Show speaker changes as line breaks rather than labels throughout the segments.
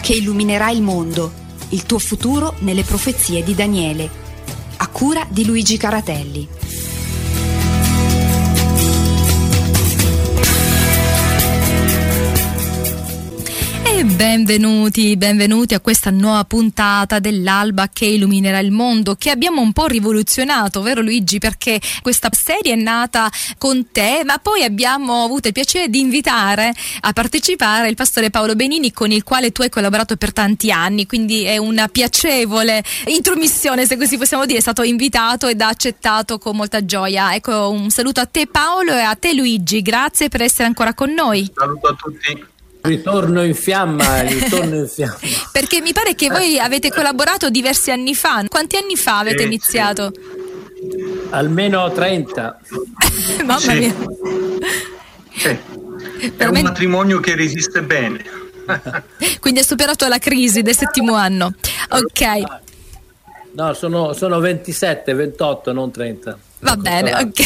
Che illuminerà il mondo, il tuo futuro nelle profezie di Daniele, a cura di Luigi Caratelli.
Benvenuti, benvenuti a questa nuova puntata dell'alba che illuminerà il mondo, che abbiamo un po' rivoluzionato, vero Luigi? Perché questa serie è nata con te, ma poi abbiamo avuto il piacere di invitare a partecipare il pastore Paolo Benini, con il quale tu hai collaborato per tanti anni, quindi è una piacevole intromissione, se così possiamo dire, è stato invitato ed ha accettato con molta gioia. Ecco, un saluto a te Paolo e a te Luigi, grazie per essere ancora con noi.
Saluto a tutti.
Ritorno in fiamma, ritorno in fiamma.
Perché mi pare che voi avete collaborato diversi anni fa. Quanti anni fa avete eh, iniziato?
Sì. Almeno 30.
Mamma sì. mia.
Sì. È un matrimonio che resiste bene.
Quindi ha superato la crisi del settimo anno. Ok.
No, sono, sono 27, 28, non 30.
Va bene, ok.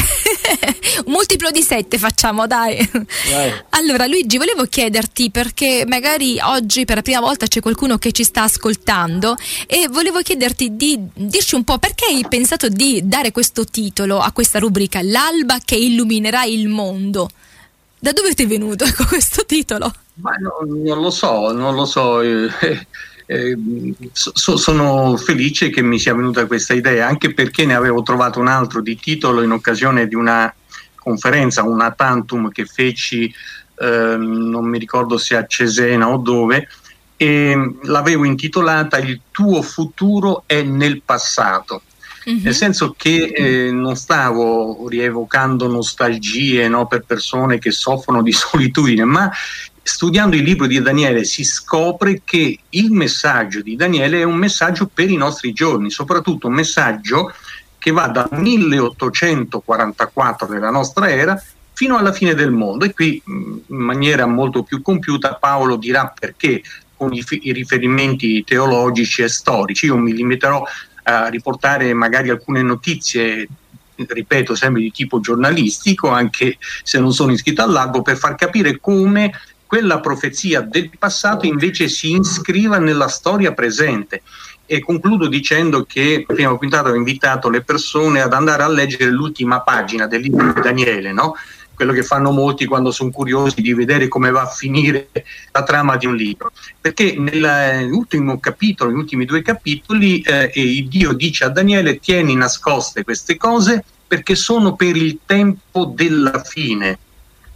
Un multiplo di 7 facciamo, dai. dai. Allora, Luigi, volevo chiederti perché magari oggi per la prima volta c'è qualcuno che ci sta ascoltando e volevo chiederti di dirci un po' perché hai pensato di dare questo titolo a questa rubrica, L'alba che illuminerà il mondo. Da dove ti è venuto questo titolo?
Ma no, non lo so, non lo so. Eh, eh, so, sono felice che mi sia venuta questa idea, anche perché ne avevo trovato un altro di titolo in occasione di una conferenza, una tantum che feci, eh, non mi ricordo se a Cesena o dove, e l'avevo intitolata Il tuo futuro è nel passato. Mm-hmm. Nel senso che eh, non stavo rievocando nostalgie no, per persone che soffrono di solitudine, ma studiando il libro di Daniele si scopre che il messaggio di Daniele è un messaggio per i nostri giorni, soprattutto un messaggio che va dal 1844 della nostra era fino alla fine del mondo e qui in maniera molto più compiuta Paolo dirà perché con i, i riferimenti teologici e storici. Io mi limiterò a riportare magari alcune notizie ripeto sempre di tipo giornalistico, anche se non sono iscritto all'albo, per far capire come quella profezia del passato invece si iscriva nella storia presente. E concludo dicendo che la prima puntata ho invitato le persone ad andare a leggere l'ultima pagina del libro di Daniele, no? quello che fanno molti quando sono curiosi di vedere come va a finire la trama di un libro. Perché nell'ultimo capitolo, negli ultimi due capitoli, eh, Dio dice a Daniele: Tieni nascoste queste cose perché sono per il tempo della fine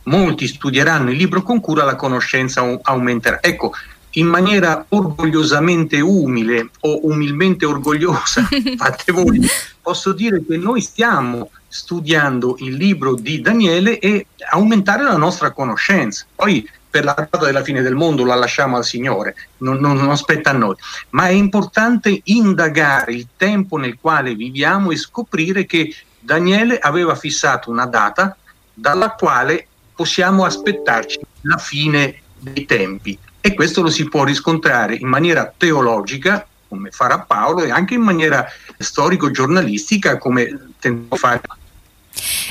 molti studieranno il libro con cura, la conoscenza aumenterà. Ecco, in maniera orgogliosamente umile o umilmente orgogliosa, fate voi, posso dire che noi stiamo studiando il libro di Daniele e aumentare la nostra conoscenza. Poi per la data della fine del mondo la lasciamo al Signore, non, non, non aspetta a noi, ma è importante indagare il tempo nel quale viviamo e scoprire che Daniele aveva fissato una data dalla quale possiamo aspettarci la fine dei tempi. E questo lo si può riscontrare in maniera teologica come farà Paolo e anche in maniera storico-giornalistica come tentò fare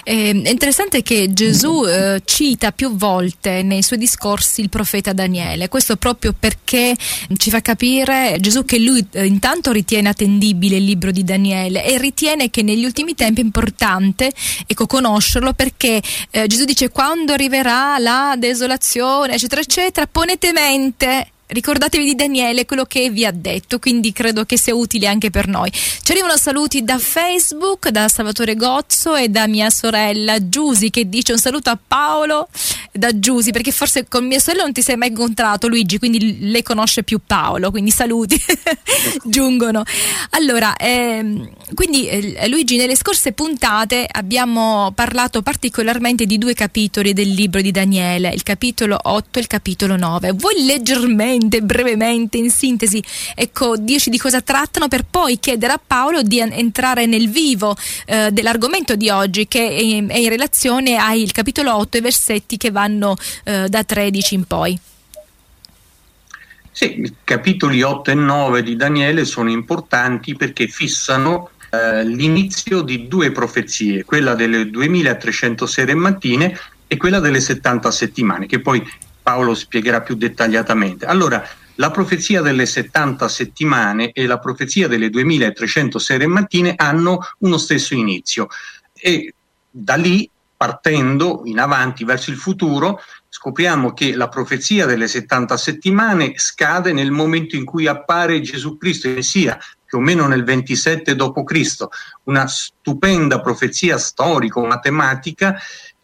eh, è interessante che Gesù eh, cita più volte nei suoi discorsi il profeta Daniele, questo proprio perché ci fa capire Gesù che lui eh, intanto ritiene attendibile il libro di Daniele e ritiene che negli ultimi tempi è importante ecco, conoscerlo perché eh, Gesù dice quando arriverà la desolazione eccetera eccetera ponete mente ricordatevi di Daniele, quello che vi ha detto, quindi credo che sia utile anche per noi. Ci arrivano saluti da Facebook, da Salvatore Gozzo e da mia sorella Giusi che dice un saluto a Paolo da Giusi, perché forse con mia sorella non ti sei mai incontrato Luigi, quindi lei conosce più Paolo, quindi saluti giungono. Allora, ehm, quindi eh, Luigi, nelle scorse puntate abbiamo parlato particolarmente di due capitoli del libro di Daniele, il capitolo 8 e il capitolo 9. Vuoi leggermente, brevemente, in sintesi, ecco, dirci di cosa trattano per poi chiedere a Paolo di entrare nel vivo eh, dell'argomento di oggi che è in, è in relazione al capitolo 8 e versetti che vanno eh, da 13 in poi.
Sì, i capitoli 8 e 9 di Daniele sono importanti perché fissano eh, l'inizio di due profezie, quella delle 2300 sere mattine e quella delle 70 settimane, che poi Paolo spiegherà più dettagliatamente. Allora, la profezia delle 70 settimane e la profezia delle 2300 sere e mattine hanno uno stesso inizio e da lì partendo in avanti verso il futuro scopriamo che la profezia delle 70 settimane scade nel momento in cui appare Gesù Cristo, il Messia, più o meno nel 27 d.C., una stupenda profezia storico-matematica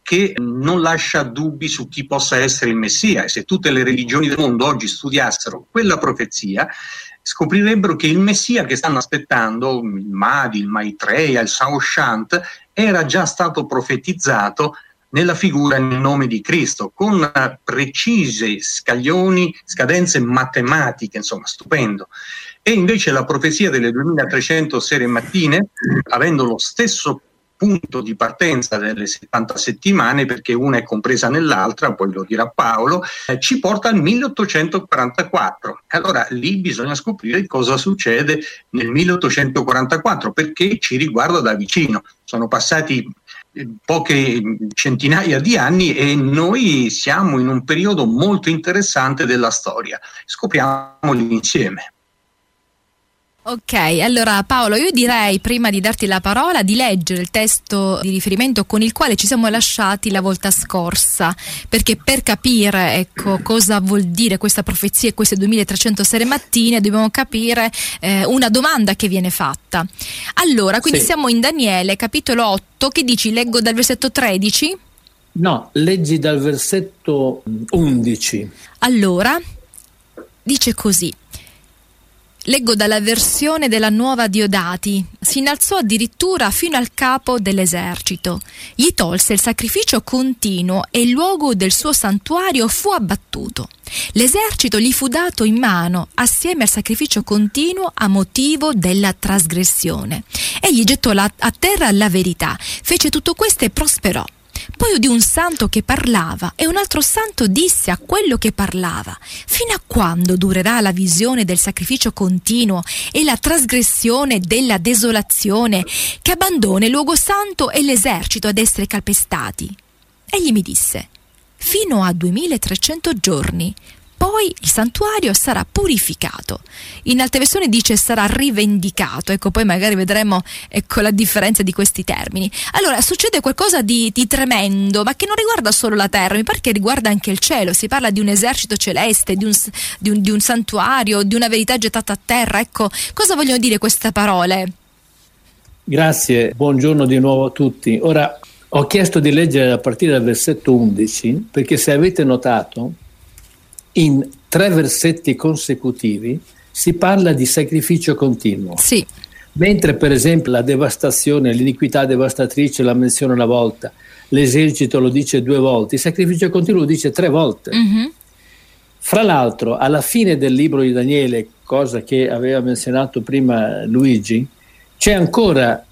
che non lascia dubbi su chi possa essere il Messia e se tutte le religioni del mondo oggi studiassero quella profezia scoprirebbero che il Messia che stanno aspettando, il Mahdi, il Maitreya, il Saoshant, era già stato profetizzato nella figura e nel nome di Cristo, con precise scaglioni, scadenze matematiche, insomma, stupendo. E invece la profezia delle 2300 sere mattine, avendo lo stesso punto di partenza delle 70 settimane, perché una è compresa nell'altra, poi lo dirà Paolo, eh, ci porta al 1844. Allora lì bisogna scoprire cosa succede nel 1844, perché ci riguarda da vicino. Sono passati eh, poche centinaia di anni e noi siamo in un periodo molto interessante della storia. Scopriamoli insieme.
Ok, allora Paolo, io direi prima di darti la parola di leggere il testo di riferimento con il quale ci siamo lasciati la volta scorsa, perché per capire ecco, cosa vuol dire questa profezia e queste 2300 sere mattine dobbiamo capire eh, una domanda che viene fatta. Allora, quindi sì. siamo in Daniele, capitolo 8, che dici? Leggo dal versetto 13?
No, leggi dal versetto 11.
Allora, dice così. Leggo dalla versione della nuova Diodati. Si innalzò addirittura fino al capo dell'esercito. Gli tolse il sacrificio continuo e il luogo del suo santuario fu abbattuto. L'esercito gli fu dato in mano assieme al sacrificio continuo a motivo della trasgressione. Egli gettò la, a terra la verità, fece tutto questo e prosperò. Poi udì un santo che parlava e un altro santo disse a quello che parlava, fino a quando durerà la visione del sacrificio continuo e la trasgressione della desolazione che abbandona il luogo santo e l'esercito ad essere calpestati? Egli mi disse, fino a 2300 giorni, poi il santuario sarà purificato. In altre versioni dice sarà rivendicato, ecco poi magari vedremo ecco, la differenza di questi termini. Allora succede qualcosa di, di, tremendo, ma che non riguarda solo la terra, mi pare che riguarda anche il cielo, si parla di un esercito celeste, di un, di un, di un santuario, di una verità gettata a terra, ecco cosa vogliono dire queste parole?
Grazie, buongiorno di nuovo a tutti. Ora ho chiesto di leggere a partire dal versetto 11 perché se avete notato in tre versetti consecutivi si parla di sacrificio continuo.
Sì.
Mentre per esempio la devastazione, l'iniquità devastatrice la menziona una volta, l'esercito lo dice due volte, il sacrificio continuo lo dice tre volte. Mm-hmm. Fra l'altro, alla fine del libro di Daniele, cosa che aveva menzionato prima Luigi, c'è ancora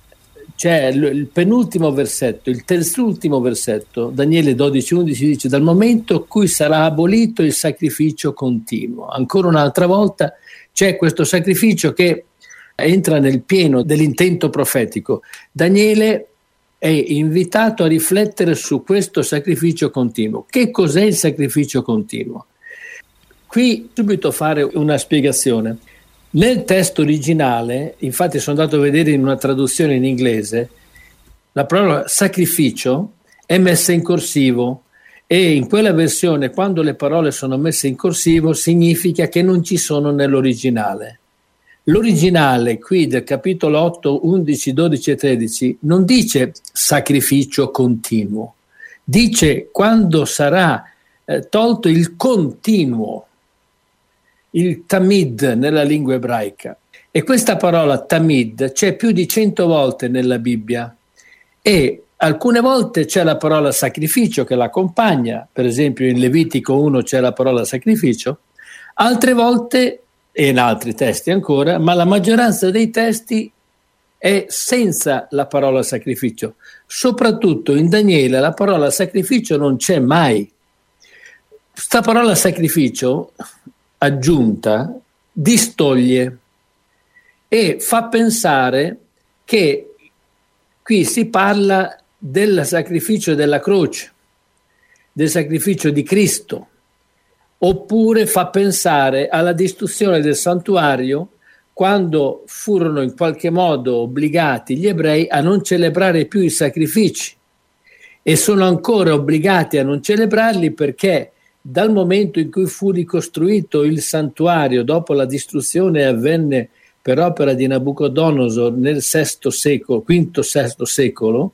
c'è il penultimo versetto, il terzultimo versetto, Daniele 12:11 dice dal momento in cui sarà abolito il sacrificio continuo. Ancora un'altra volta c'è questo sacrificio che entra nel pieno dell'intento profetico. Daniele è invitato a riflettere su questo sacrificio continuo. Che cos'è il sacrificio continuo? Qui subito fare una spiegazione. Nel testo originale, infatti sono andato a vedere in una traduzione in inglese, la parola sacrificio è messa in corsivo e in quella versione quando le parole sono messe in corsivo significa che non ci sono nell'originale. L'originale qui del capitolo 8, 11, 12 e 13 non dice sacrificio continuo, dice quando sarà eh, tolto il continuo il tamid nella lingua ebraica. E questa parola tamid c'è più di cento volte nella Bibbia e alcune volte c'è la parola sacrificio che l'accompagna, per esempio in Levitico 1 c'è la parola sacrificio, altre volte e in altri testi ancora, ma la maggioranza dei testi è senza la parola sacrificio. Soprattutto in Daniele la parola sacrificio non c'è mai. Questa parola sacrificio aggiunta distoglie e fa pensare che qui si parla del sacrificio della croce, del sacrificio di Cristo. oppure fa pensare alla distruzione del santuario quando furono in qualche modo obbligati gli ebrei a non celebrare più i sacrifici e sono ancora obbligati a non celebrarli perché dal momento in cui fu ricostruito il santuario dopo la distruzione avvenne per opera di Nabucodonosor nel VI secolo, V-VI secolo,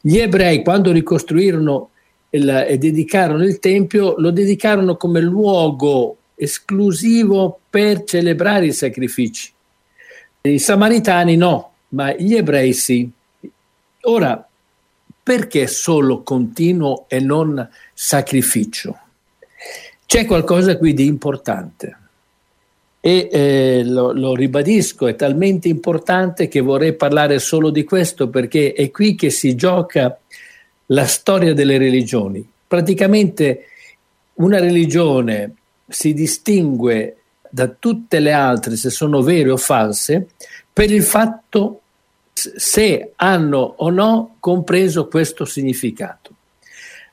gli ebrei quando ricostruirono il, e dedicarono il Tempio lo dedicarono come luogo esclusivo per celebrare i sacrifici. I samaritani no, ma gli ebrei sì. Ora, perché solo continuo e non sacrificio? C'è qualcosa qui di importante e eh, lo, lo, ribadisco, è talmente importante che vorrei parlare solo di questo perché è qui che si gioca la storia delle religioni. Praticamente una religione si distingue da tutte le altre, se sono vere o false, per il fatto se hanno o no compreso questo significato.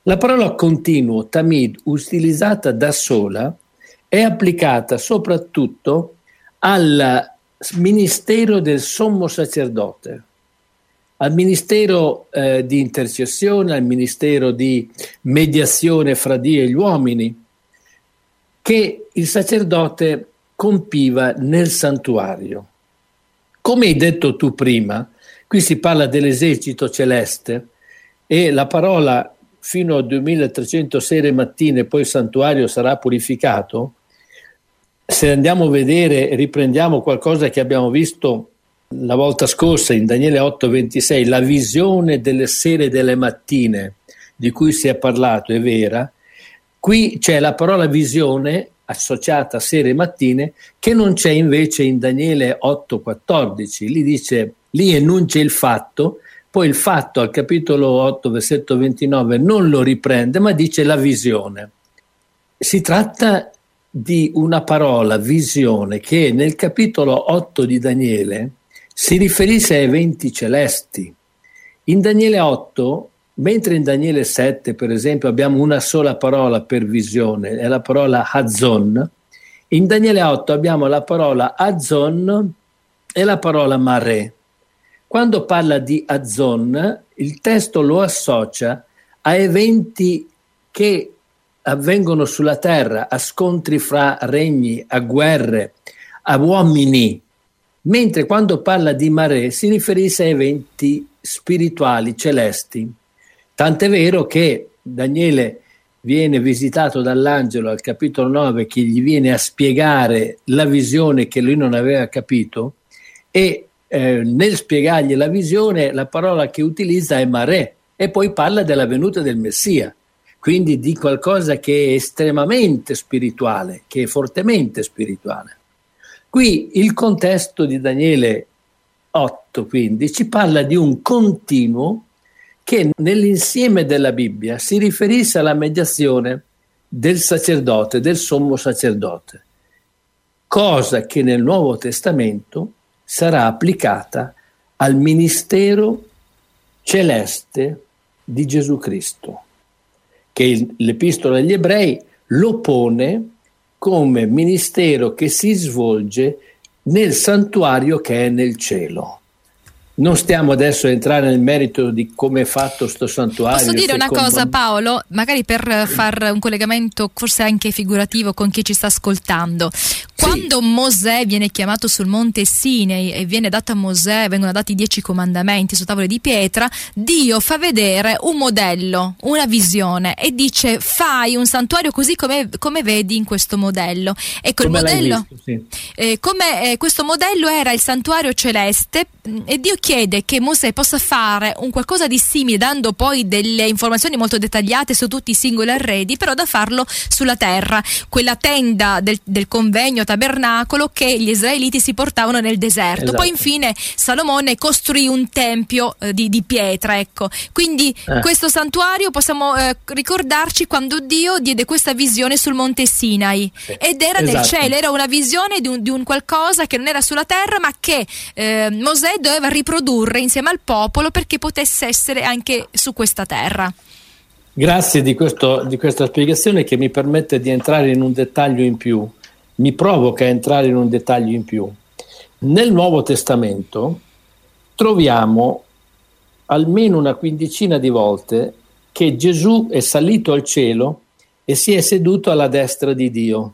La parola continuo, tamid, utilizzata da sola, è applicata soprattutto al ministero del sommo sacerdote, al ministero eh, di intercessione, al ministero di mediazione fra Dio e gli uomini, che il sacerdote compiva nel santuario. Come hai detto tu prima, qui si parla dell'esercito celeste e la parola fino a 2300 sere mattine, poi il santuario sarà purificato, se andiamo a vedere, riprendiamo qualcosa che abbiamo visto la volta scorsa in Daniele 8:26, la visione delle sere e delle mattine di cui si è parlato è vera, qui c'è la parola visione associata a sere e mattine che non c'è invece in Daniele 8:14, lì dice, lì enuncia il fatto poi il fatto al capitolo 8, versetto 29 non lo riprende, ma dice la visione. Si tratta di una parola, visione, che nel capitolo 8 di Daniele si riferisce a eventi celesti. In Daniele 8, mentre in Daniele 7, per esempio, abbiamo una sola parola per visione, è la parola Hazon, in Daniele 8 abbiamo la parola Hazon e la parola Mare. Quando parla di Azon, il testo lo associa a eventi che avvengono sulla terra, a scontri fra regni, a guerre, a uomini, mentre quando parla di mare si riferisce a eventi spirituali, celesti. Tant'è vero che Daniele viene visitato dall'angelo al capitolo 9 che gli viene a spiegare la visione che lui non aveva capito e eh, nel spiegargli la visione, la parola che utilizza è mare e poi parla della venuta del Messia, quindi di qualcosa che è estremamente spirituale, che è fortemente spirituale. Qui il contesto di Daniele 8 quindi ci parla di un continuo che nell'insieme della Bibbia si riferisce alla mediazione del sacerdote, del sommo sacerdote, cosa che nel Nuovo Testamento sarà applicata al ministero celeste di Gesù Cristo, che l'Epistola agli Ebrei lo pone come ministero che si svolge nel santuario che è nel cielo. Non stiamo adesso a entrare nel merito di come è fatto questo santuario.
Posso dire una cosa Paolo, magari per fare un collegamento forse anche figurativo con chi ci sta ascoltando. Quando sì. Mosè viene chiamato sul monte Sinei e viene dato a Mosè, vengono dati i dieci comandamenti su tavole di pietra, Dio fa vedere un modello, una visione e dice fai un santuario così come, come vedi in questo modello. Ecco, come il modello, visto, sì. eh, come, eh, questo modello era il santuario celeste e Dio chiede che Mosè possa fare un qualcosa di simile, dando poi delle informazioni molto dettagliate su tutti i singoli arredi, però da farlo sulla terra. Quella tenda del, del convegno tabernacolo che gli israeliti si portavano nel deserto. Esatto. Poi infine Salomone costruì un tempio eh, di, di, pietra, ecco. Quindi eh. questo santuario possiamo eh, ricordarci quando Dio diede questa visione sul monte Sinai sì. ed era esatto. nel cielo, era una visione di un, di un, qualcosa che non era sulla terra ma che eh, Mosè doveva riprodurre insieme al popolo perché potesse essere anche su questa terra.
Grazie di, questo, di questa spiegazione che mi permette di entrare in un dettaglio in più, mi provoca a entrare in un dettaglio in più. Nel Nuovo Testamento troviamo almeno una quindicina di volte che Gesù è salito al cielo e si è seduto alla destra di Dio.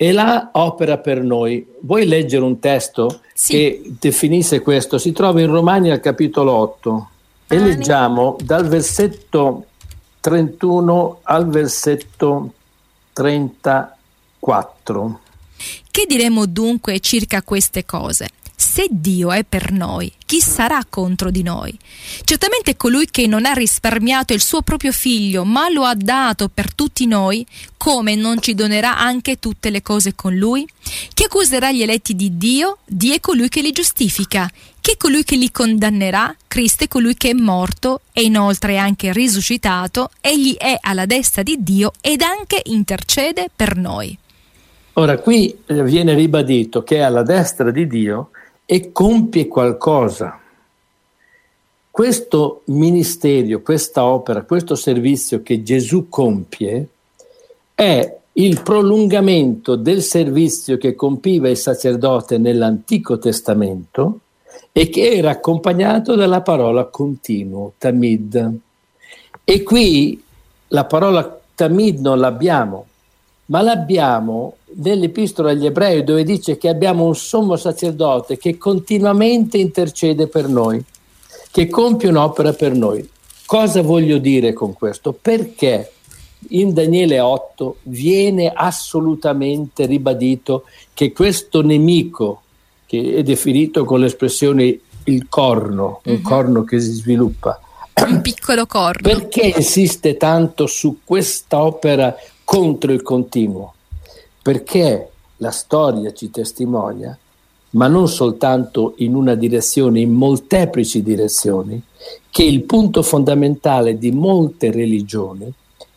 E là opera per noi. Vuoi leggere un testo sì. che definisse questo? Si trova in Romani al capitolo 8 e leggiamo dal versetto 31 al versetto 34.
Che diremo dunque circa queste cose? Se Dio è per noi, chi sarà contro di noi? Certamente colui che non ha risparmiato il suo proprio figlio, ma lo ha dato per tutti noi, come non ci donerà anche tutte le cose con lui? Chi accuserà gli eletti di Dio? Dio è colui che li giustifica. Chi è colui che li condannerà? Cristo è colui che è morto e inoltre è anche risuscitato, egli è alla destra di Dio ed anche intercede per noi.
Ora qui viene ribadito che è alla destra di Dio e compie qualcosa. Questo ministero, questa opera, questo servizio che Gesù compie è il prolungamento del servizio che compiva il sacerdote nell'Antico Testamento e che era accompagnato dalla parola continuo, tamid. E qui la parola tamid non l'abbiamo, ma l'abbiamo nell'Epistola agli Ebrei dove dice che abbiamo un sommo sacerdote che continuamente intercede per noi, che compie un'opera per noi. Cosa voglio dire con questo? Perché in Daniele 8 viene assolutamente ribadito che questo nemico, che è definito con l'espressione il corno, un uh-huh. corno che si sviluppa,
un piccolo corno.
Perché insiste tanto su questa opera contro il continuo, perché la storia ci testimonia, ma non soltanto in una direzione, in molteplici direzioni, che il punto fondamentale di molte religioni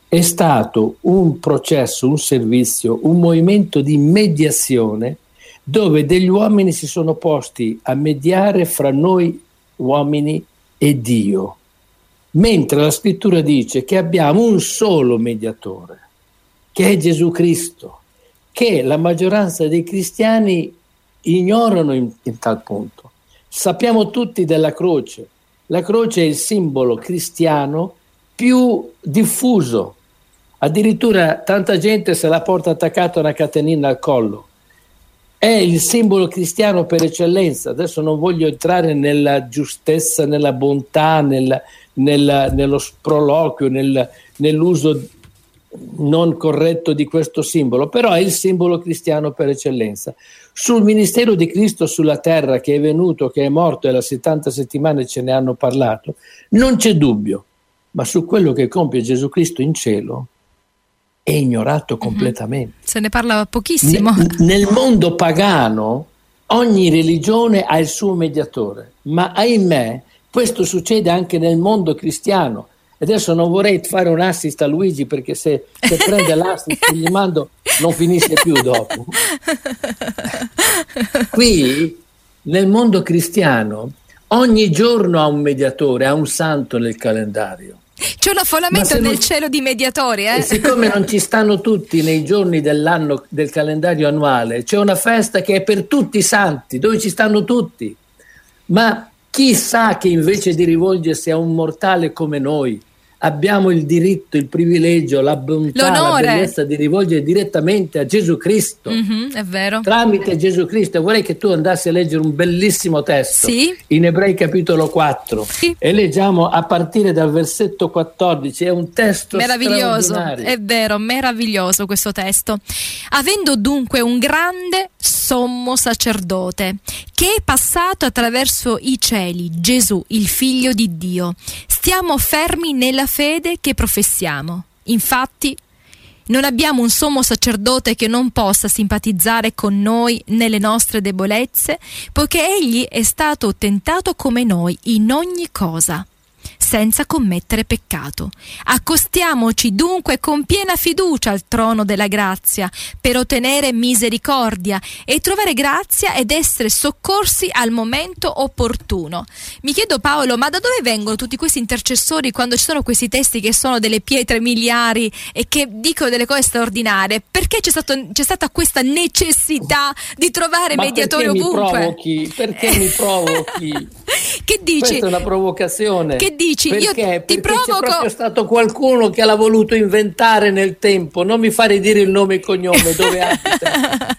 è stato un processo, un servizio, un movimento di mediazione dove degli uomini si sono posti a mediare fra noi uomini e Dio, mentre la scrittura dice che abbiamo un solo mediatore, che è Gesù Cristo, che la maggioranza dei cristiani ignorano in, in tal punto. Sappiamo tutti della croce. La croce è il simbolo cristiano più diffuso. Addirittura tanta gente se la porta attaccata a una catenina al collo. È il simbolo cristiano per eccellenza. Adesso non voglio entrare nella giustezza, nella bontà, nel, nel, nello sproloquio, nel, nell'uso non corretto di questo simbolo, però è il simbolo cristiano per eccellenza. Sul ministero di Cristo sulla terra che è venuto, che è morto e la 70 settimane ce ne hanno parlato, non c'è dubbio, ma su quello che compie Gesù Cristo in cielo è ignorato mhm. completamente.
Se ne parla pochissimo.
Ne, nel mondo pagano ogni religione ha il suo mediatore, ma ahimè questo succede anche nel mondo cristiano adesso non vorrei fare un assist a Luigi perché se, se prende l'assist gli mando non finisce più dopo. Qui nel mondo cristiano ogni giorno ha un mediatore, ha un santo nel calendario.
C'è un affollamento nel non... cielo di mediatori, eh?
E siccome non ci stanno tutti nei giorni dell'anno del calendario annuale, c'è una festa che è per tutti i santi, dove ci stanno tutti. Ma chi sa che invece di rivolgersi a un mortale come noi, abbiamo il diritto, il privilegio, la bontà, L'onore. la bellezza di rivolgere direttamente a Gesù Cristo.
Mm-hmm, è vero.
Tramite Gesù Cristo. Vorrei che tu andassi a leggere un bellissimo testo
sì.
in Ebrei capitolo 4
sì.
e leggiamo a partire dal versetto 14. È un testo
meraviglioso. È vero, meraviglioso questo testo. Avendo dunque un grande sommo sacerdote che è passato attraverso i cieli, Gesù, il figlio di Dio, stiamo fermi nella fede che professiamo. Infatti, non abbiamo un sommo sacerdote che non possa simpatizzare con noi nelle nostre debolezze, poiché egli è stato tentato come noi in ogni cosa senza commettere peccato. Accostiamoci dunque con piena fiducia al trono della grazia per ottenere misericordia e trovare grazia ed essere soccorsi al momento opportuno. Mi chiedo Paolo, ma da dove vengono tutti questi intercessori quando ci sono questi testi che sono delle pietre miliari e che dicono delle cose straordinarie? Perché c'è, stato, c'è stata questa necessità di trovare
ma
mediatori
perché
ovunque?
Mi provochi? Perché mi provochi?
che dici?
Questa è una provocazione.
Che dici?
Perché?
Io
Perché
ti provoco.
c'è proprio stato qualcuno che l'ha voluto inventare nel tempo. Non mi fare dire il nome e il cognome dove abita.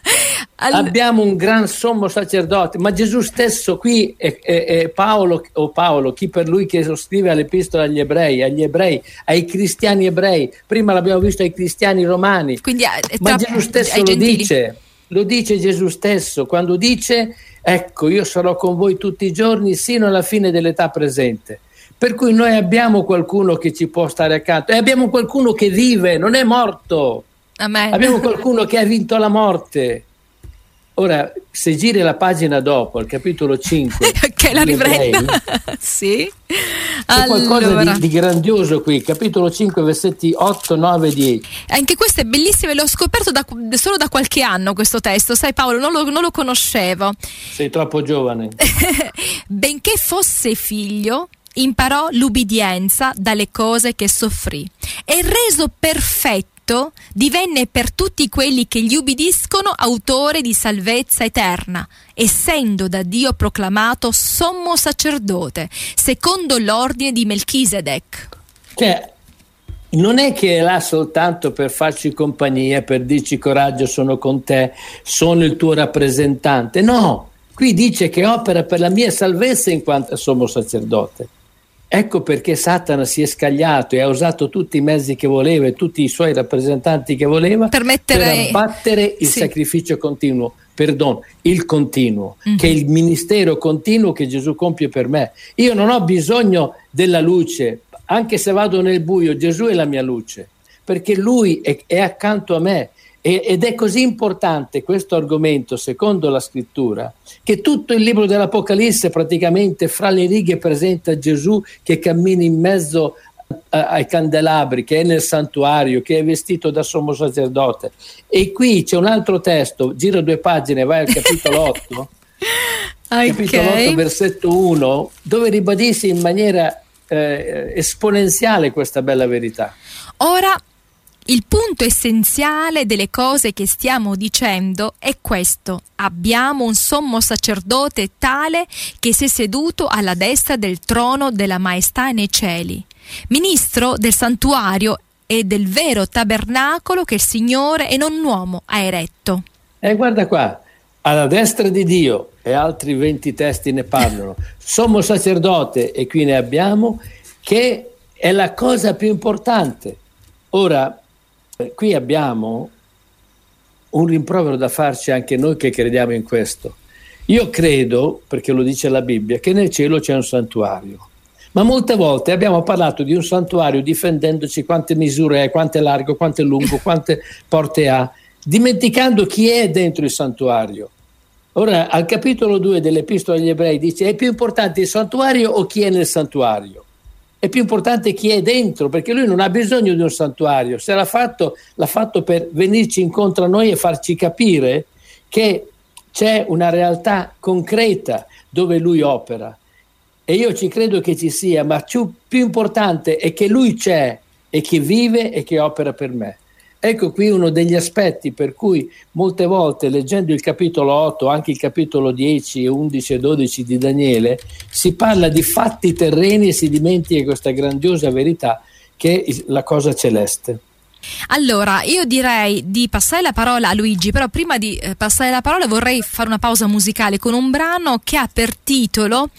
All... Abbiamo un gran sommo sacerdote, ma Gesù stesso qui è, è, è Paolo o Paolo, chi per lui che scrive all'epistola agli ebrei, agli ebrei, ai cristiani ebrei. Prima l'abbiamo visto ai cristiani romani.
Quindi,
ma Gesù stesso lo gentili. dice. Lo dice Gesù stesso quando dice ecco io sarò con voi tutti i giorni sino alla fine dell'età presente. Per cui noi abbiamo qualcuno che ci può stare accanto e abbiamo qualcuno che vive, non è morto.
Amen.
Abbiamo qualcuno che ha vinto la morte. Ora, se giri la pagina dopo, al capitolo 5,
che la riprenda, sì.
C'è allora. qualcosa di, di, grandioso qui, capitolo 5, versetti 8, 9 e 10.
Anche questo è bellissimo e l'ho scoperto da, solo da qualche anno questo testo, sai Paolo, non lo, non lo conoscevo.
Sei troppo giovane.
Benché fosse figlio, imparò l'ubbidienza dalle cose che soffrì e reso perfetto divenne per tutti quelli che gli ubbidiscono autore di salvezza eterna, essendo da Dio proclamato sommo sacerdote, secondo l'ordine di Melchisedec.
Cioè, non è che è là soltanto per farci compagnia, per dirci coraggio, sono con te, sono il tuo rappresentante. No, qui dice che opera per la mia salvezza in quanto sommo sacerdote. Ecco perché Satana si è scagliato e ha usato tutti i mezzi che voleva e tutti i suoi rappresentanti che voleva
per, mettere...
per abbattere il sì. sacrificio continuo, perdono, il continuo, mm-hmm. che è il ministero continuo che Gesù compie per me. Io non ho bisogno della luce, anche se vado nel buio, Gesù è la mia luce, perché Lui è, è accanto a me ed è così importante questo argomento, secondo la scrittura, che tutto il libro dell'Apocalisse praticamente fra le righe presenta Gesù che cammina in mezzo ai candelabri, che è nel santuario, che è vestito da sommo sacerdote. E qui c'è un altro testo, gira due pagine, vai al capitolo 8, okay. capitolo 8, versetto 1, dove ribadisce in maniera eh, esponenziale questa bella verità.
Ora il punto essenziale delle cose che stiamo dicendo è questo. Abbiamo un sommo sacerdote tale che si è seduto alla destra del trono della maestà nei cieli, ministro del santuario e del vero tabernacolo che il Signore e non uomo ha eretto.
E guarda qua, alla destra di Dio, e altri 20 testi ne parlano, sommo sacerdote, e qui ne abbiamo, che è la cosa più importante. Ora, qui abbiamo un rimprovero da farci anche noi che crediamo in questo. Io credo, perché lo dice la Bibbia, che nel cielo c'è un santuario. Ma molte volte abbiamo parlato di un santuario difendendoci quante misure è, quanto è largo, quanto è lungo, quante porte ha, dimenticando chi è dentro il santuario. Ora, al capitolo 2 dell'Epistola agli Ebrei dice: è più importante il santuario o chi è nel santuario? È più importante chi è dentro, perché lui non ha bisogno di un santuario. Se l'ha fatto, l'ha fatto per venirci incontro a noi e farci capire che c'è una realtà concreta dove lui opera. E io ci credo che ci sia, ma più, importante è che lui c'è e che vive e che opera per me. Ecco qui uno degli aspetti per cui molte volte leggendo il capitolo 8, anche il capitolo 10, 11 e 12 di Daniele, si parla di fatti terreni e si dimentica questa grandiosa verità che è la cosa celeste.
Allora, io direi di passare la parola a Luigi, però prima di eh, passare la parola vorrei fare una pausa musicale con un brano che ha per titolo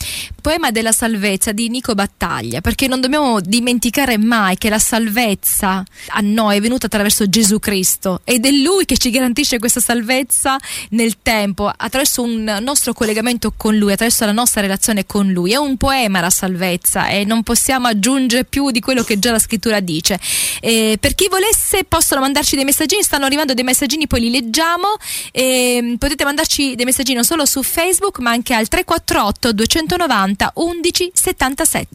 Poema della salvezza di Nico Battaglia, perché non dobbiamo dimenticare mai che la salvezza a noi è venuta attraverso Gesù Cristo ed è Lui che ci garantisce questa salvezza nel tempo, attraverso un nostro collegamento con Lui, attraverso la nostra relazione con Lui. È un poema la salvezza e non possiamo aggiungere più di quello che già la scrittura dice. Eh, per chi volesse possono mandarci dei messaggini, stanno arrivando dei messaggini, poi li leggiamo. E potete mandarci dei messaggini non solo su Facebook ma anche al 348 290 11 77.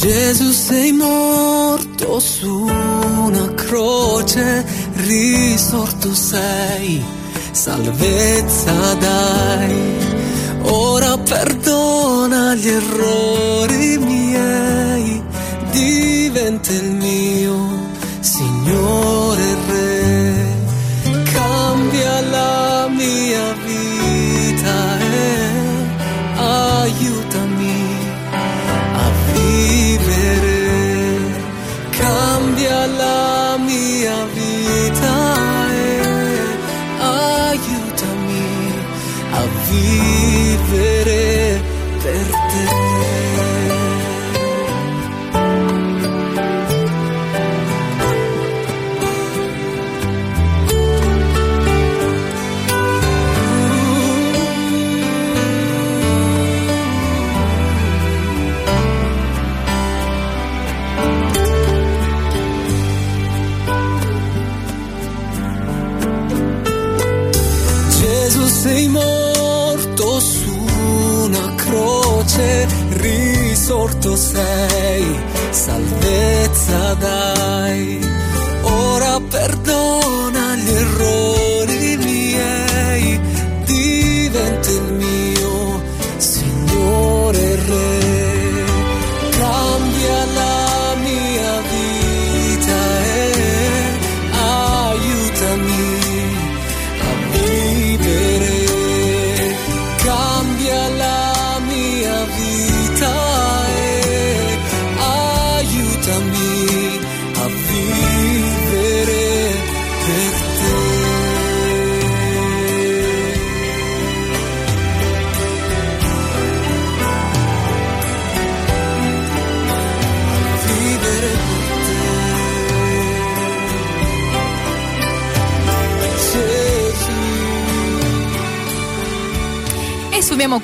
Gesù sei morto su una croce, risorto sei, salvezza dai. Ora perdona gli errori miei, diventa il mio Signore risorto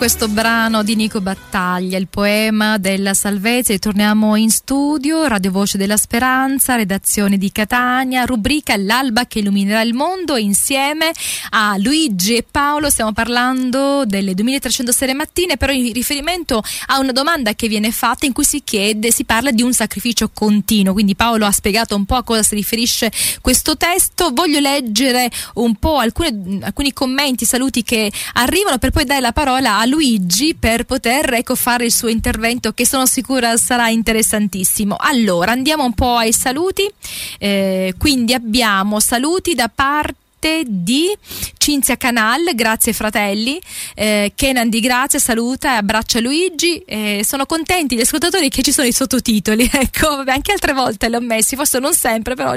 questo brano di Nico Battaglia, il poema della salvezza. E torniamo in studio, Radio Voce della Speranza, redazione di Catania, rubrica L'alba che illuminerà il mondo insieme a Luigi e Paolo. Stiamo parlando delle 2300 sere mattine, però in riferimento a una domanda che viene fatta in cui si chiede, si parla di un sacrificio continuo, quindi Paolo ha spiegato un po' a cosa si riferisce questo testo, voglio leggere un po' alcune, alcuni commenti, saluti che arrivano per poi dare la parola a Luigi per poter ecco, fare il suo intervento che sono sicura sarà interessantissimo. Allora andiamo un po' ai saluti, Eh, quindi abbiamo saluti da parte di Cinzia Canal, grazie fratelli, eh, Kenan di Grazia saluta e abbraccia Luigi, eh, sono contenti gli ascoltatori che ci sono i sottotitoli, ecco, vabbè, anche altre volte li ho messi, forse non sempre, però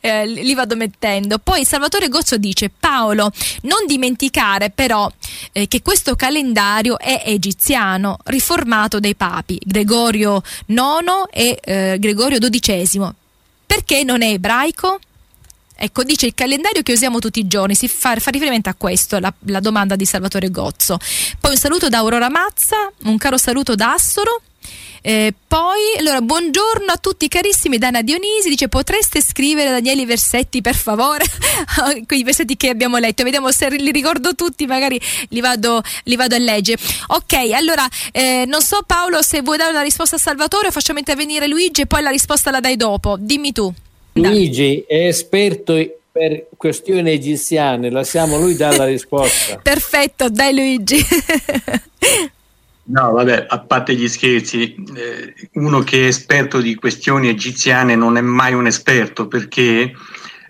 eh, li vado mettendo. Poi Salvatore Gozzo dice, Paolo, non dimenticare però eh, che questo calendario è egiziano, riformato dai papi, Gregorio IX e eh, Gregorio XII. Perché non è ebraico? Ecco, dice il calendario che usiamo tutti i giorni, si fa, fa riferimento a questo, la, la domanda di Salvatore Gozzo. Poi un saluto da Aurora Mazza, un caro saluto da Assoro. Eh, poi, allora, buongiorno a tutti carissimi, Dana Dionisi dice potreste scrivere Daniele i versetti per favore, quei versetti che abbiamo letto, vediamo se li ricordo tutti, magari li vado, li vado a leggere. Ok, allora, eh, non so Paolo se vuoi dare una risposta a Salvatore o facciamo intervenire Luigi e poi la risposta la dai dopo, dimmi tu.
Luigi è esperto per questioni egiziane, lasciamo lui dare la risposta.
Perfetto, dai Luigi.
No, vabbè, a parte gli scherzi, eh, uno che è esperto di questioni egiziane non è mai un esperto perché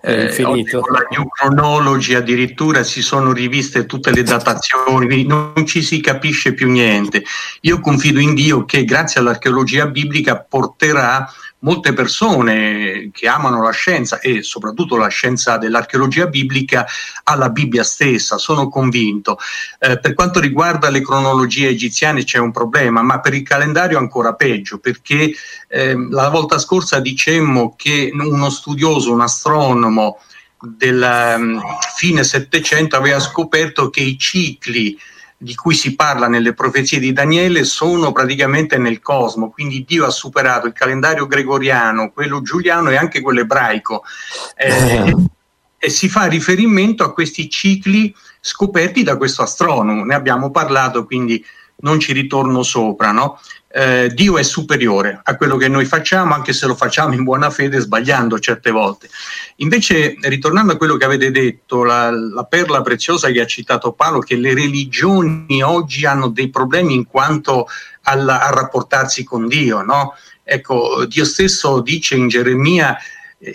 eh, oggi con la New Chronology addirittura si sono riviste tutte le datazioni, quindi non ci si capisce più niente. Io confido in Dio che grazie all'archeologia biblica porterà molte persone che amano la scienza e soprattutto la scienza dell'archeologia biblica alla Bibbia stessa, sono convinto. Eh, per quanto riguarda le cronologie egiziane c'è un problema, ma per il calendario ancora peggio, perché eh, la volta scorsa dicemmo che uno studioso, un astronomo del um, fine Settecento aveva scoperto che i cicli di cui si parla nelle profezie di Daniele sono praticamente nel cosmo, quindi Dio ha superato il calendario gregoriano, quello giuliano e anche quello ebraico. Eh, eh. e si fa riferimento a questi cicli scoperti da questo astronomo, ne abbiamo parlato quindi non ci ritorno sopra, no? eh, Dio è superiore a quello che noi facciamo, anche se lo facciamo in buona fede, sbagliando certe volte. Invece, ritornando a quello che avete detto, la, la perla preziosa che ha citato Paolo, che le religioni oggi hanno dei problemi in quanto alla, a rapportarsi con Dio, no? Ecco, Dio stesso dice in Geremia,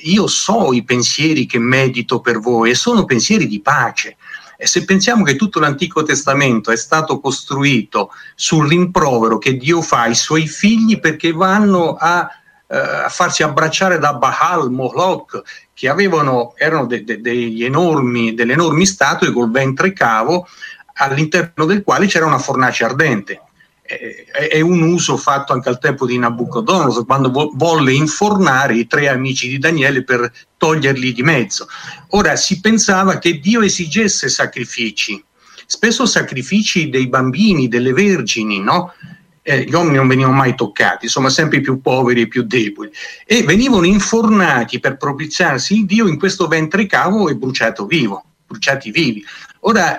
io so i pensieri che medito per voi e sono pensieri di pace e se pensiamo che tutto l'Antico Testamento è stato costruito sul rimprovero che Dio fa ai suoi figli perché vanno a, eh, a farsi abbracciare da Baal, Moloch, che avevano, erano de, de, enormi, delle enormi statue col ventre cavo all'interno del quale c'era una fornace ardente è un uso fatto anche al tempo di Nabucodonosor, quando volle infornare i tre amici di Daniele per toglierli di mezzo. Ora si pensava che Dio esigesse sacrifici, spesso sacrifici dei bambini, delle vergini, no? Eh, gli uomini non venivano mai toccati, insomma sempre i più poveri e più deboli, e venivano infornati per propiziarsi Dio in questo ventre cavo e bruciato vivo, bruciati vivi. Ora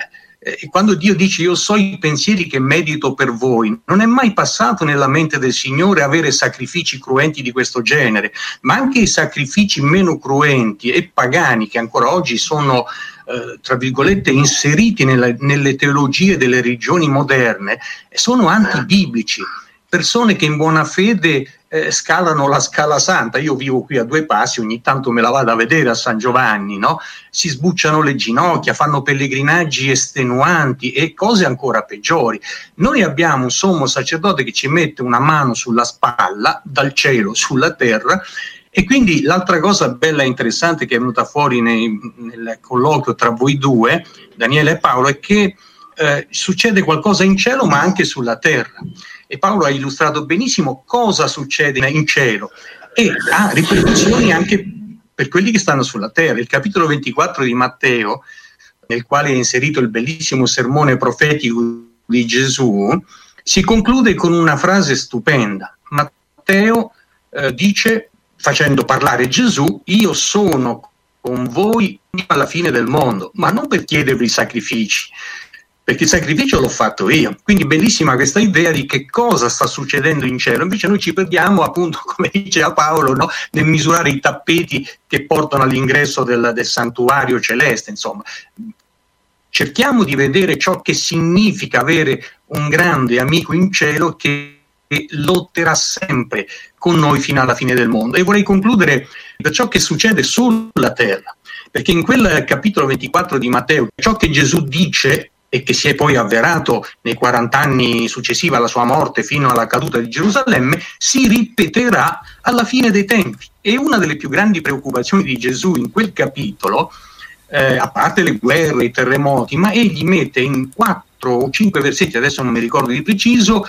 eh, quando Dio dice io so i pensieri che medito per voi, non è mai passato nella mente del Signore avere sacrifici cruenti di questo genere, ma anche i sacrifici meno cruenti e pagani che ancora oggi sono, eh, tra virgolette, inseriti nella, nelle teologie delle religioni moderne, sono antibiblici. Persone che in buona fede eh, scalano la scala santa. Io vivo qui a due passi, ogni tanto me la vado a vedere a San Giovanni, no? Si sbucciano le ginocchia, fanno pellegrinaggi estenuanti e cose ancora peggiori. Noi abbiamo un sommo sacerdote che ci mette una mano sulla spalla, dal cielo sulla terra, e quindi l'altra cosa bella e interessante che è venuta fuori nei, nel colloquio tra voi due, Daniele e Paolo, è che eh, succede qualcosa in cielo ma anche sulla terra e Paolo ha illustrato benissimo cosa succede in cielo e ha ripercussioni anche per quelli che stanno sulla terra. Il capitolo 24 di Matteo, nel quale è inserito il bellissimo sermone profetico di Gesù, si conclude con una frase stupenda. Matteo eh, dice, facendo parlare Gesù, io sono con voi alla fine del mondo, ma non per chiedervi sacrifici, perché il sacrificio l'ho fatto io. Quindi bellissima questa idea di che cosa sta succedendo in cielo. Invece noi ci perdiamo, appunto, come diceva Paolo, no? nel misurare i tappeti che portano all'ingresso del, del santuario celeste. Insomma, cerchiamo di vedere ciò che significa avere un grande amico in cielo che lotterà sempre con noi fino alla fine del mondo. E vorrei concludere per ciò che succede sulla terra, perché in quel capitolo 24 di Matteo, ciò che Gesù dice e che si è poi avverato nei 40 anni successivi alla sua morte fino alla caduta di Gerusalemme, si ripeterà alla fine dei tempi. E una delle più grandi preoccupazioni di Gesù in quel capitolo, eh, a parte le guerre, i terremoti, ma egli mette in quattro o cinque versetti, adesso non mi ricordo di preciso,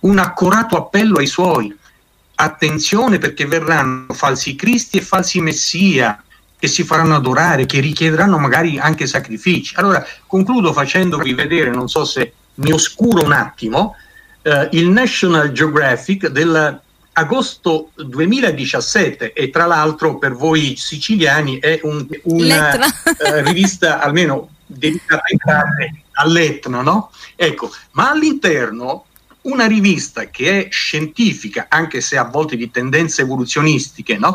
un accorato appello ai suoi. Attenzione perché verranno falsi cristi e falsi messia, che si faranno adorare, che richiederanno magari anche sacrifici. Allora concludo facendovi vedere, non so se mi oscuro un attimo, eh, il National Geographic dell'agosto 2017 e tra l'altro per voi siciliani è un, una eh, rivista almeno dedicata all'etno, no? Ecco, ma all'interno una rivista che è scientifica, anche se a volte di tendenze evoluzionistiche, no?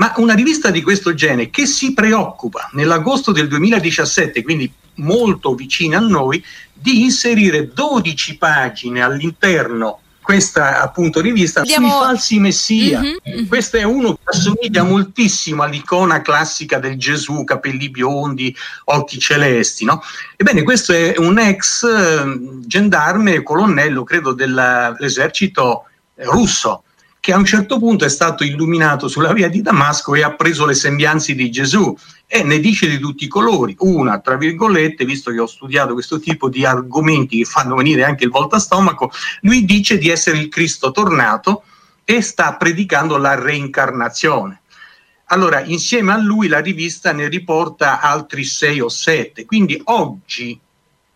Ma una rivista di questo genere che si preoccupa nell'agosto del 2017, quindi molto vicina a noi, di inserire 12 pagine all'interno questa appunto rivista Andiamo... sui falsi messia. Mm-hmm. Questo è uno che assomiglia moltissimo all'icona classica del Gesù, capelli biondi, occhi celesti. No? Ebbene, questo è un ex eh, gendarme, colonnello, credo, dell'esercito russo che a un certo punto è stato illuminato sulla via di Damasco e ha preso le sembianze di Gesù e ne dice di tutti i colori. Una, tra virgolette, visto che ho studiato questo tipo di argomenti che fanno venire anche il volta stomaco, lui dice di essere il Cristo tornato e sta predicando la reincarnazione. Allora, insieme a lui la rivista ne riporta altri sei o sette. Quindi oggi,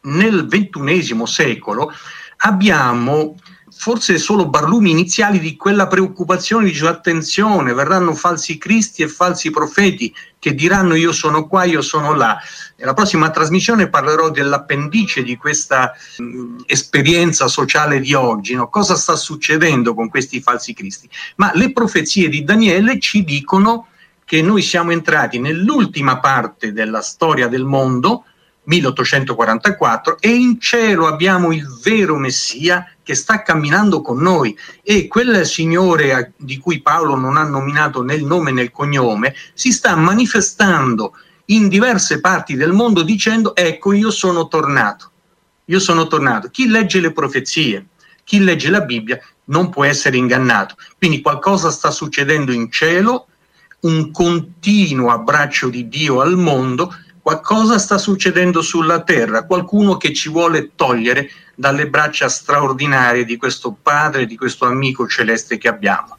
nel ventunesimo secolo, abbiamo forse solo barlumi iniziali di quella preoccupazione, dice attenzione, verranno falsi cristi e falsi profeti che diranno io sono qua, io sono là. Nella prossima trasmissione parlerò dell'appendice di questa mh, esperienza sociale di oggi, no? cosa sta succedendo con questi falsi cristi. Ma le profezie di Daniele ci dicono che noi siamo entrati nell'ultima parte della storia del mondo, 1844, e in cielo abbiamo il vero Messia che sta camminando con noi e quel signore di cui Paolo non ha nominato né il nome né il cognome si sta manifestando in diverse parti del mondo dicendo ecco io sono tornato, io sono tornato. Chi legge le profezie, chi legge la Bibbia non può essere ingannato. Quindi qualcosa sta succedendo in cielo, un continuo abbraccio di Dio al mondo, qualcosa sta succedendo sulla terra, qualcuno che ci vuole togliere dalle braccia straordinarie di questo padre, di questo amico celeste che abbiamo.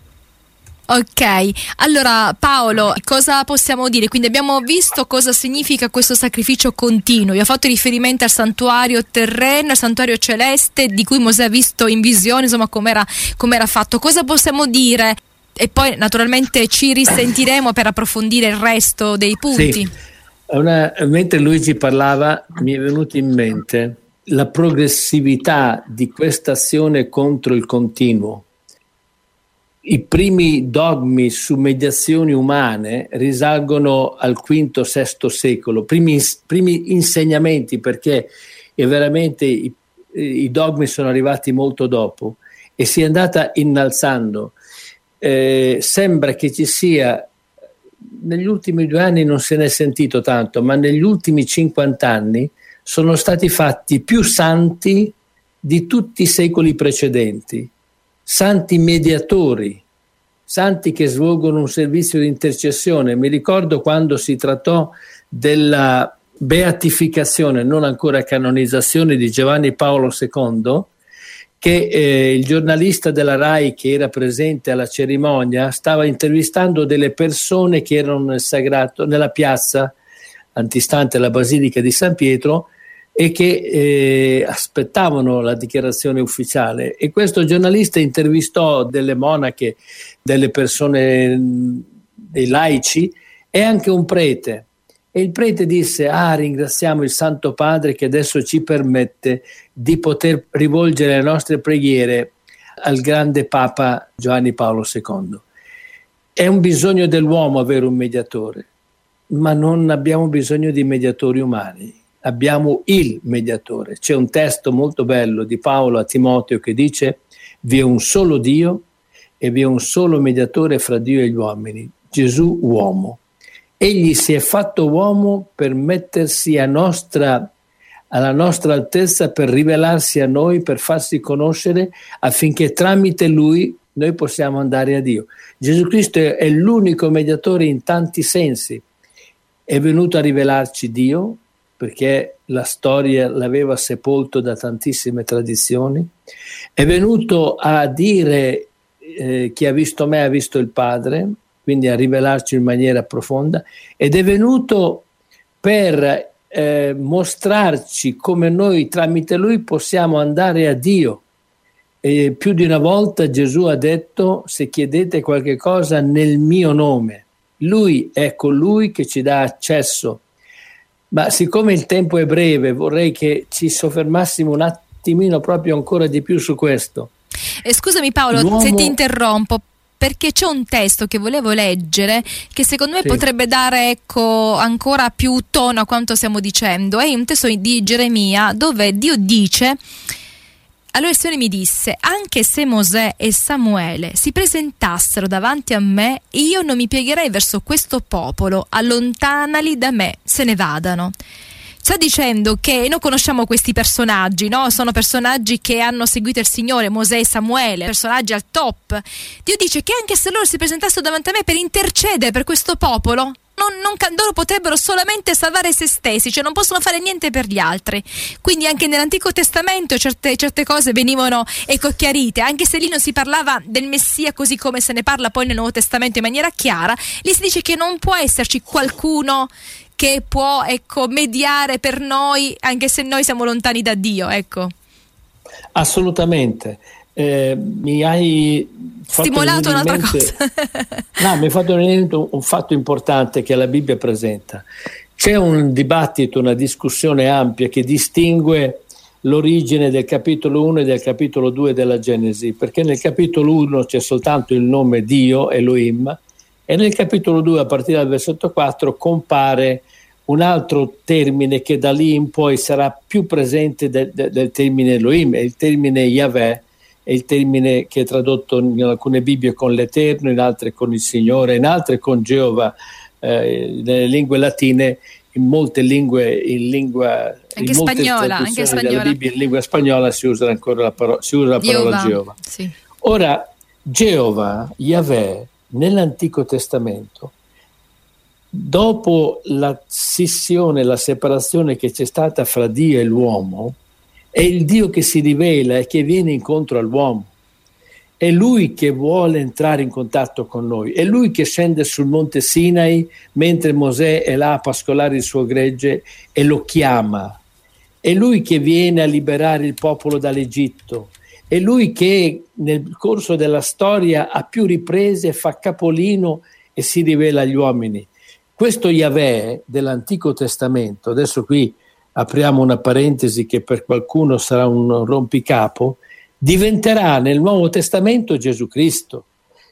Ok, allora Paolo, cosa possiamo dire? Quindi abbiamo visto cosa significa questo sacrificio continuo. Vi ho fatto riferimento al santuario terreno, al santuario celeste, di cui Mosè ha visto in visione, insomma, com'era, com'era fatto. Cosa possiamo dire? E poi naturalmente ci risentiremo per approfondire il resto dei punti.
Sì. Una, mentre Luigi parlava, mi è venuto in mente la progressività di questa azione contro il continuo. I primi dogmi su mediazioni umane risalgono al V-VI secolo, primi, primi, insegnamenti perché veramente i, i, dogmi sono arrivati molto dopo e si è andata innalzando. Eh, sembra che ci sia, negli ultimi due anni non se ne è sentito tanto, ma negli ultimi 50 anni sono stati fatti più santi di tutti i secoli precedenti santi mediatori, santi che svolgono un servizio di intercessione. Mi ricordo quando si trattò della beatificazione, non ancora canonizzazione di Giovanni Paolo II, che eh, il giornalista della RAI che era presente alla cerimonia stava intervistando delle persone che erano nel sagrato, nella piazza antistante la Basilica di San Pietro e che eh, aspettavano la dichiarazione ufficiale. E questo giornalista intervistò delle monache, delle persone, dei laici e anche un prete e il prete disse ah ringraziamo il Santo Padre che adesso ci permette di poter rivolgere le nostre preghiere al grande Papa Giovanni Paolo II. È un bisogno dell'uomo avere un mediatore, ma non abbiamo bisogno di mediatori umani abbiamo il mediatore. C'è un testo molto bello di Paolo a Timoteo che dice vi è un solo Dio e vi è un solo mediatore fra Dio e gli uomini, Gesù uomo. Egli si è fatto uomo per mettersi nostra, alla nostra altezza, per rivelarsi a noi, per farsi conoscere, affinché tramite lui noi possiamo andare a Dio. Gesù Cristo è l'unico mediatore in tanti sensi. È venuto a rivelarci Dio, perché la storia l'aveva sepolto da tantissime tradizioni, è venuto a dire eh, chi ha visto me ha visto il Padre, quindi a rivelarci in maniera profonda, ed è venuto per eh, mostrarci come noi tramite lui possiamo andare a Dio. E più di una volta Gesù ha detto se chiedete qualche cosa nel mio nome, lui è colui che ci dà accesso ma siccome il tempo è breve, vorrei che ci soffermassimo un attimino proprio ancora di più su questo.
Eh, scusami Paolo, L'uomo... se ti interrompo, perché c'è un testo che volevo leggere che secondo me sì. potrebbe dare ecco, ancora più tono a quanto stiamo dicendo. È un testo di Geremia dove Dio dice allora il Signore mi disse, anche se Mosè e Samuele si presentassero davanti a me, io non mi piegherei verso questo popolo, allontanali da me, se ne vadano. Sta dicendo che noi conosciamo questi personaggi, no? Sono personaggi che hanno seguito il Signore, Mosè e Samuele, personaggi al top. Dio dice che anche se loro si presentassero davanti a me per intercedere per questo popolo, non, non, loro potrebbero solamente salvare se stessi, cioè non possono fare niente per gli altri. Quindi anche nell'Antico Testamento certe, certe cose venivano ecco, chiarite, anche se lì non si parlava del Messia così come se ne parla poi nel Nuovo Testamento in maniera chiara, lì si dice che non può esserci qualcuno che può ecco, mediare per noi anche se noi siamo lontani da Dio. Ecco.
Assolutamente. Eh, mi hai
stimolato un'altra
mente,
cosa.
no, mi hai fatto venire un, un fatto importante che la Bibbia presenta. C'è un dibattito, una discussione ampia che distingue l'origine del capitolo 1 e del capitolo 2 della Genesi, perché nel capitolo 1 c'è soltanto il nome Dio, Elohim, e nel capitolo 2, a partire dal versetto 4, compare un altro termine che da lì in poi sarà più presente de, de, del termine Elohim, è il termine Yahweh, è il termine che è tradotto in alcune Bibbie con l'Eterno, in altre con il Signore, in altre con Geova, eh, nelle lingue latine, in molte lingue, in lingua
anche in spagnola, anche spagnola.
Bibbia, in lingua spagnola si usa ancora la, paro- si usa la parola Geova.
Sì.
Ora, Geova, Yahweh, nell'Antico Testamento, dopo la scissione, la separazione che c'è stata fra Dio e l'uomo, è il Dio che si rivela e che viene incontro all'uomo. È lui che vuole entrare in contatto con noi, è lui che scende sul monte Sinai mentre Mosè è là a pascolare il suo gregge e lo chiama. È lui che viene a liberare il popolo dall'Egitto. È lui che nel corso della storia a più riprese fa capolino e si rivela agli uomini. Questo Yahweh dell'Antico Testamento, adesso qui apriamo una parentesi che per qualcuno sarà un rompicapo, diventerà nel Nuovo Testamento Gesù Cristo.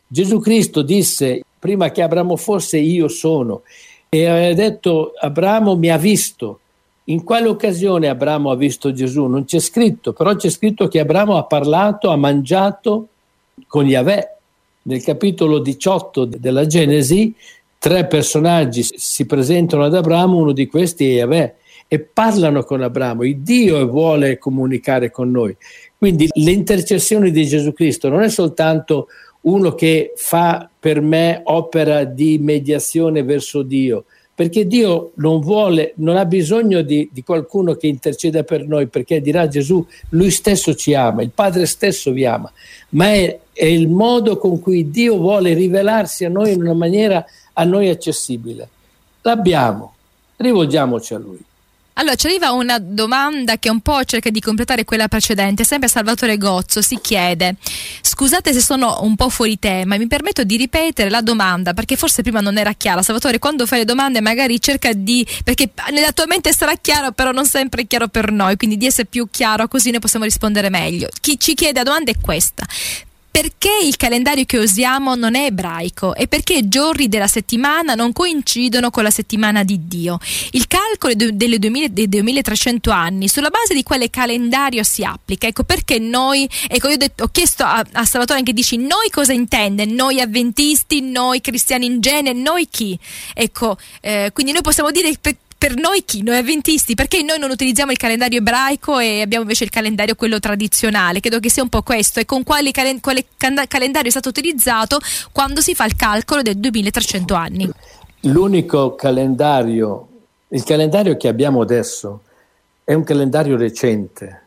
Gesù Cristo disse prima che Abramo fosse io sono e aveva detto Abramo mi ha visto. In quale occasione Abramo ha visto Gesù? Non c'è scritto, però c'è scritto che Abramo ha parlato, ha mangiato con Yahweh. Nel capitolo 18 della Genesi tre personaggi si presentano ad Abramo, uno di questi è Yahweh, e parlano con Abramo. Il Dio vuole comunicare con noi. Quindi l'intercessione di Gesù Cristo non è soltanto uno che fa per me opera di mediazione verso Dio, perché Dio non vuole, non ha bisogno di, di, qualcuno che interceda per noi, perché dirà Gesù, lui stesso ci ama, il Padre stesso vi ama, ma è, è il modo con cui Dio vuole rivelarsi a noi in una maniera a noi accessibile. L'abbiamo, rivolgiamoci a Lui.
Allora, ci arriva una domanda che un po' cerca di completare quella precedente, sempre Salvatore Gozzo si chiede, scusate se sono un po' fuori tema, mi permetto di ripetere la domanda perché forse prima non era chiara. Salvatore, quando fai le domande magari cerca di, perché nella tua mente sarà chiaro, però non sempre è chiaro per noi, quindi di essere più chiaro così ne possiamo rispondere meglio. Chi ci chiede la domanda è questa perché il calendario che usiamo non è ebraico e perché i giorni della settimana non coincidono con la settimana di Dio. Il calcolo delle 2000, dei 2300 anni, sulla base di quale calendario si applica? Ecco perché noi, ecco io ho, detto, ho chiesto a, a, Salvatore anche dici noi cosa intende? Noi avventisti, noi cristiani in genere, noi chi? Ecco, eh, quindi noi possiamo dire per, per noi chi? Noi avventisti, perché noi non utilizziamo il calendario ebraico e abbiamo invece il calendario quello tradizionale? Credo che sia un po' questo e con quale, calen- quale can- calendario è stato utilizzato quando si fa il calcolo del 2300 anni?
L'unico calendario, il calendario che abbiamo adesso è un calendario recente,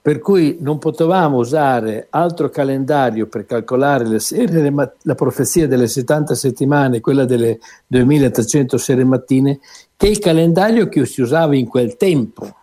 per cui non potevamo usare altro calendario per calcolare le serie, la profezia delle 70 settimane, quella delle 2300 serie mattine, che il calendario che si usava in quel tempo,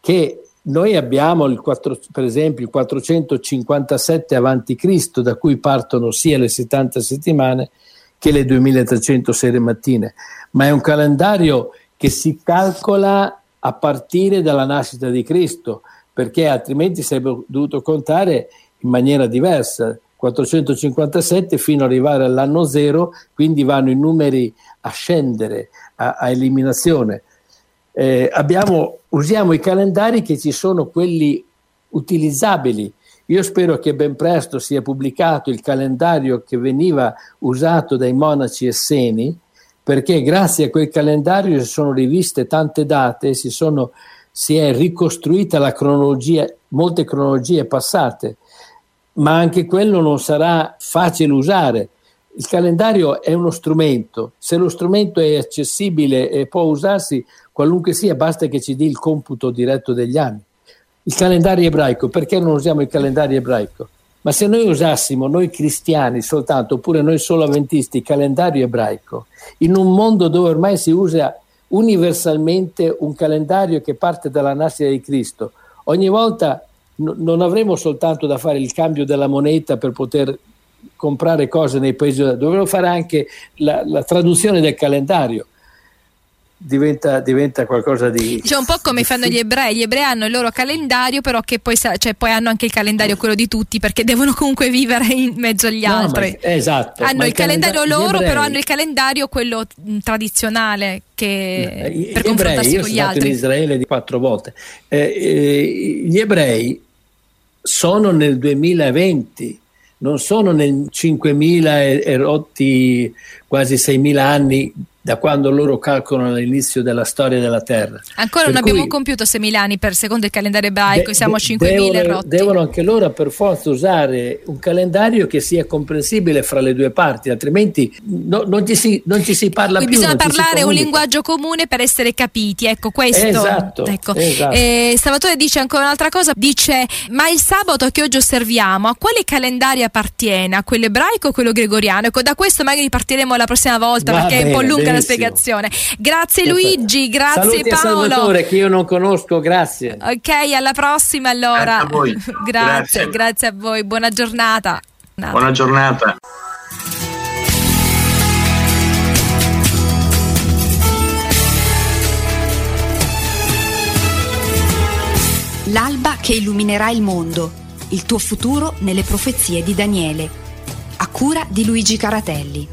che noi abbiamo il 4, per esempio il 457 a.C., da cui partono sia le 70 settimane che le 2300 serie mattine, ma è un calendario che si calcola a partire dalla nascita di Cristo, perché altrimenti sarebbe dovuto contare in maniera diversa. 457 fino ad arrivare all'anno zero, quindi vanno i numeri a scendere, a, a eliminazione. Eh, abbiamo, usiamo i calendari che ci sono quelli utilizzabili. Io spero che ben presto sia pubblicato il calendario che veniva usato dai monaci esseni, perché grazie a quel calendario si sono riviste tante date, si, sono, si è ricostruita la cronologia, molte cronologie passate, ma anche quello non sarà facile usare. Il calendario è uno strumento, se lo strumento è accessibile e può usarsi qualunque sia, basta che ci dia il computo diretto degli anni. Il calendario ebraico, perché non usiamo il calendario ebraico? Ma se noi usassimo, noi cristiani soltanto, oppure noi solo avventisti, il calendario ebraico, in un mondo dove ormai si usa universalmente un calendario che parte dalla nascita di Cristo, ogni volta non avremo soltanto da fare il cambio della moneta per poter comprare cose nei paesi, dovremmo fare anche la, la traduzione del calendario diventa, diventa, qualcosa di.
Cioè, un po' come fanno gli ebrei. Gli ebrei hanno il loro calendario, però che poi, cioè, poi hanno anche il calendario quello di tutti, perché devono comunque vivere in mezzo agli
no,
altri.
Ma, esatto.
Hanno il calendario loro, ebrei, però hanno il calendario quello mh, tradizionale che
gli
per confrontarsi
ebrei,
con gli
io sono
altri.
in Israele di quattro volte. Eh, eh, gli ebrei sono nel 2020 non sono nel 5.000 e, e rotti quasi 6.000 anni da quando loro calcolano l'inizio della storia della Terra.
Ancora
Per
non abbiamo compiuto 6.000 anni per secondo il calendario ebraico,
de-
siamo a
de-
5.000
devono,
rotti.
devono anche loro per forza usare un calendario che sia comprensibile fra le due parti, altrimenti no- non, ci si, non ci si parla
Quindi
più.
bisogna parlare un linguaggio comune per essere capiti, ecco questo.
Esatto,
Ecco.
esatto.
Eh, Salvatore dice ancora un'altra cosa, dice ma il sabato che oggi osserviamo a quale calendario appartiene? A quello ebraico o quello gregoriano? Ecco, da questo magari partiremo la prossima volta
Va
perché è un po'
bene,
lunga la spiegazione. Grazie Luigi, grazie
Saluti a
Paolo.
Salvatore che io non conosco, grazie.
Ok, alla prossima allora.
Grazie a voi.
grazie,
Grazie.
grazie a voi. Buona giornata.
Buona giornata.
L'alba che illuminerà il mondo, il tuo futuro nelle profezie di Daniele. A cura di Luigi Caratelli.